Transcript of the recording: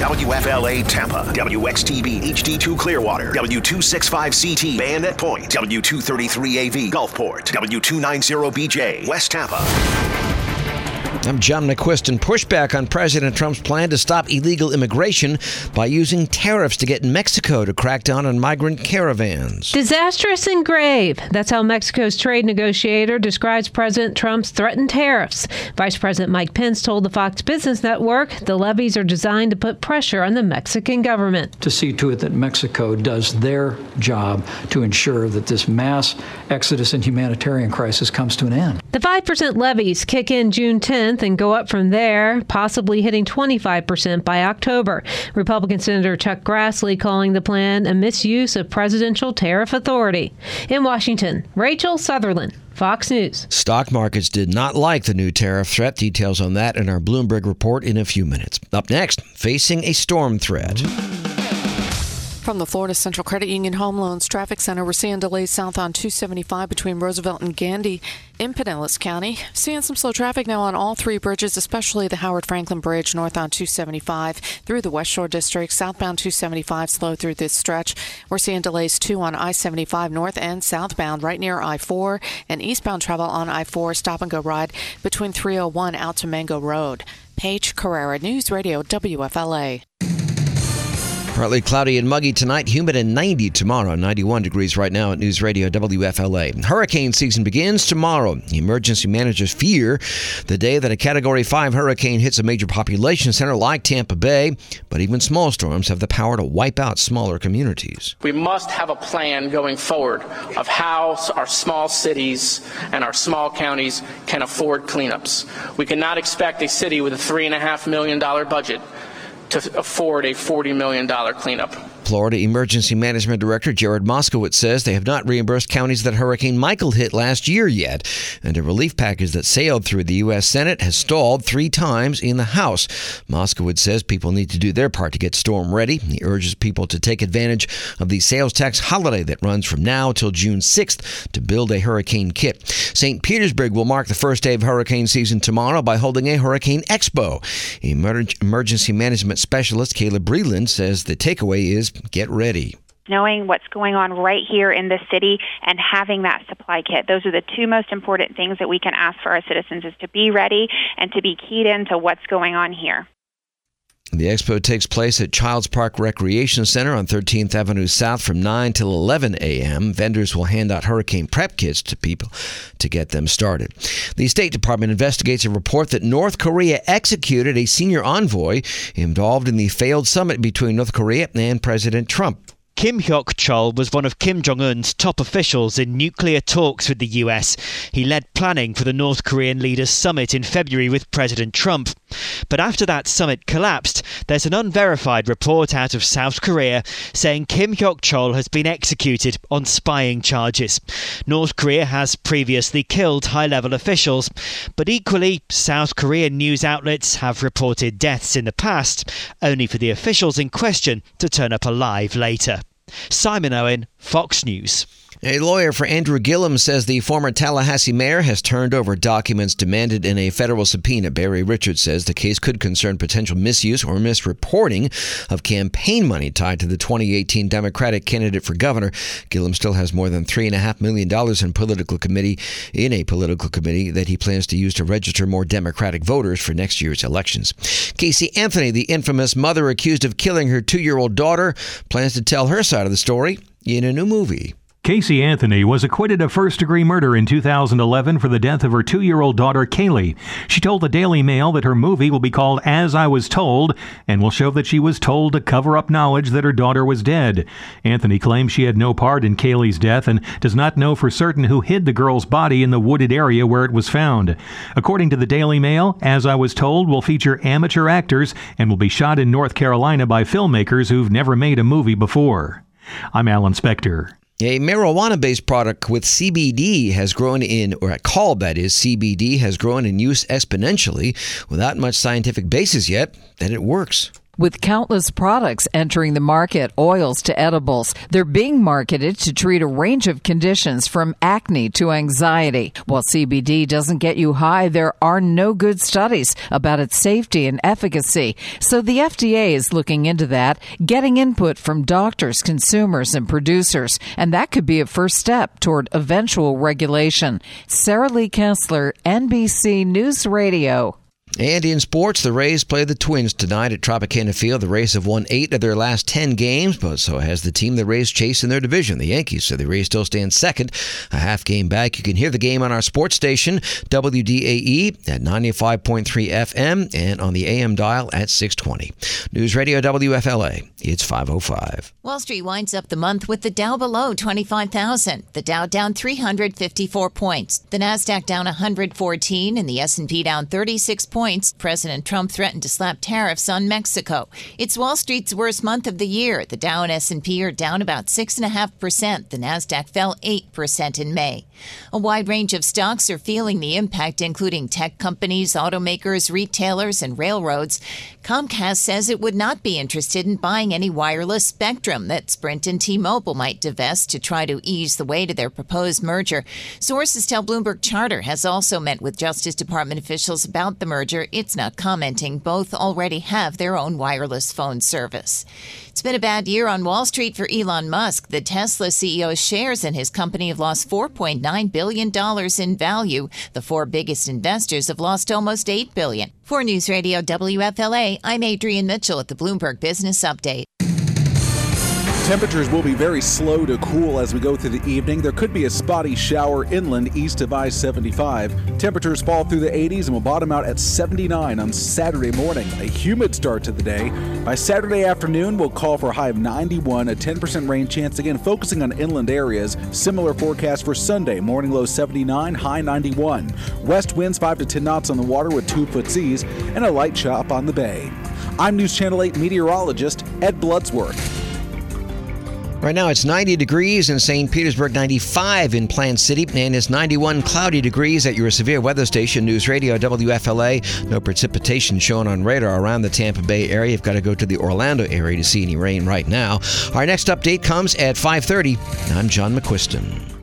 WFLA Tampa, WXTB HD2 Clearwater, W265CT Bayonet Point, W233AV Gulfport, W290BJ West Tampa. I'm John McQuiston. pushback on President Trump's plan to stop illegal immigration by using tariffs to get Mexico to crack down on migrant caravans. Disastrous and grave. That's how Mexico's trade negotiator describes President Trump's threatened tariffs. Vice President Mike Pence told the Fox Business Network the levies are designed to put pressure on the Mexican government. To see to it that Mexico does their job to ensure that this mass exodus and humanitarian crisis comes to an end. The 5% levies kick in June 10th and go up from there, possibly hitting 25% by October. Republican Senator Chuck Grassley calling the plan a misuse of presidential tariff authority. In Washington, Rachel Sutherland. Fox News. Stock markets did not like the new tariff threat. Details on that in our Bloomberg report in a few minutes. Up next, facing a storm threat. From the Florida Central Credit Union Home Loans Traffic Center, we're seeing delays south on 275 between Roosevelt and Gandy in Pinellas County. Seeing some slow traffic now on all three bridges, especially the Howard Franklin Bridge north on 275 through the West Shore District. Southbound 275 slow through this stretch. We're seeing delays too on I 75 north and southbound right near I 4 and eastbound travel on I 4 stop and go ride between 301 out to Mango Road. Paige Carrera, News Radio WFLA. Partly cloudy and muggy tonight, humid and 90 tomorrow. 91 degrees right now at News Radio WFLA. Hurricane season begins tomorrow. Emergency managers fear the day that a Category 5 hurricane hits a major population center like Tampa Bay, but even small storms have the power to wipe out smaller communities. We must have a plan going forward of how our small cities and our small counties can afford cleanups. We cannot expect a city with a $3.5 million budget to afford a $40 million cleanup. Florida Emergency Management Director Jared Moskowitz says they have not reimbursed counties that Hurricane Michael hit last year yet, and a relief package that sailed through the U.S. Senate has stalled three times in the House. Moskowitz says people need to do their part to get storm ready. He urges people to take advantage of the sales tax holiday that runs from now till June 6th to build a hurricane kit. St. Petersburg will mark the first day of hurricane season tomorrow by holding a Hurricane Expo. Emergency management specialist Caleb Breland says the takeaway is get ready knowing what's going on right here in the city and having that supply kit. Those are the two most important things that we can ask for our citizens is to be ready and to be keyed into what's going on here. The expo takes place at Childs Park Recreation Center on 13th Avenue South from 9 till 11 a.m. Vendors will hand out hurricane prep kits to people to get them started. The State Department investigates a report that North Korea executed a senior envoy involved in the failed summit between North Korea and President Trump. Kim Hyok Chol was one of Kim Jong un's top officials in nuclear talks with the US. He led planning for the North Korean leaders' summit in February with President Trump. But after that summit collapsed, there's an unverified report out of South Korea saying Kim Hyok Chol has been executed on spying charges. North Korea has previously killed high level officials, but equally, South Korean news outlets have reported deaths in the past, only for the officials in question to turn up alive later. Simon Owen, Fox News. A lawyer for Andrew Gillum says the former Tallahassee mayor has turned over documents demanded in a federal subpoena. Barry Richards says the case could concern potential misuse or misreporting of campaign money tied to the 2018 Democratic candidate for governor. Gillum still has more than $3.5 million in political committee in a political committee that he plans to use to register more Democratic voters for next year's elections. Casey Anthony, the infamous mother accused of killing her two-year-old daughter, plans to tell her side of the story in a new movie. Casey Anthony was acquitted of first degree murder in 2011 for the death of her two year old daughter, Kaylee. She told the Daily Mail that her movie will be called As I Was Told and will show that she was told to cover up knowledge that her daughter was dead. Anthony claims she had no part in Kaylee's death and does not know for certain who hid the girl's body in the wooded area where it was found. According to the Daily Mail, As I Was Told will feature amateur actors and will be shot in North Carolina by filmmakers who've never made a movie before. I'm Alan Spector. A marijuana based product with CBD has grown in, or a call that is, CBD has grown in use exponentially without much scientific basis yet that it works. With countless products entering the market, oils to edibles. They're being marketed to treat a range of conditions from acne to anxiety. While CBD doesn't get you high, there are no good studies about its safety and efficacy. So the FDA is looking into that, getting input from doctors, consumers, and producers. And that could be a first step toward eventual regulation. Sara Lee Kessler, NBC News Radio. And in sports, the Rays play the Twins tonight at Tropicana Field. The Rays have won eight of their last ten games, but so has the team the Rays chase in their division, the Yankees. So the Rays still stand second, a half game back. You can hear the game on our sports station, WDAE at 95.3 FM and on the AM dial at 620. News Radio WFLA, it's 505. Wall Street winds up the month with the Dow below 25,000, the Dow down 354 points, the Nasdaq down 114, and the S&P down 36 points points, President Trump threatened to slap tariffs on Mexico. It's Wall Street's worst month of the year. The Dow and S&P are down about 6.5%. The Nasdaq fell 8% in May. A wide range of stocks are feeling the impact, including tech companies, automakers, retailers, and railroads. Comcast says it would not be interested in buying any wireless spectrum that Sprint and T-Mobile might divest to try to ease the way to their proposed merger. Sources tell Bloomberg Charter has also met with Justice Department officials about the merger it's not commenting. Both already have their own wireless phone service. It's been a bad year on Wall Street for Elon Musk. The Tesla CEO's shares in his company have lost $4.9 billion in value. The four biggest investors have lost almost 8 billion. For News Radio WFLA, I'm Adrian Mitchell at the Bloomberg Business Update. Temperatures will be very slow to cool as we go through the evening. There could be a spotty shower inland east of I 75. Temperatures fall through the 80s and will bottom out at 79 on Saturday morning. A humid start to the day. By Saturday afternoon, we'll call for a high of 91, a 10% rain chance, again focusing on inland areas. Similar forecast for Sunday, morning low 79, high 91. West winds 5 to 10 knots on the water with 2 foot seas, and a light chop on the bay. I'm News Channel 8 meteorologist Ed Bloodsworth. Right now it's 90 degrees in St. Petersburg, 95 in Plant City, and it's 91 cloudy degrees at your severe weather station, News Radio WFLA. No precipitation shown on radar around the Tampa Bay area. You've got to go to the Orlando area to see any rain right now. Our next update comes at 5:30. I'm John McQuiston.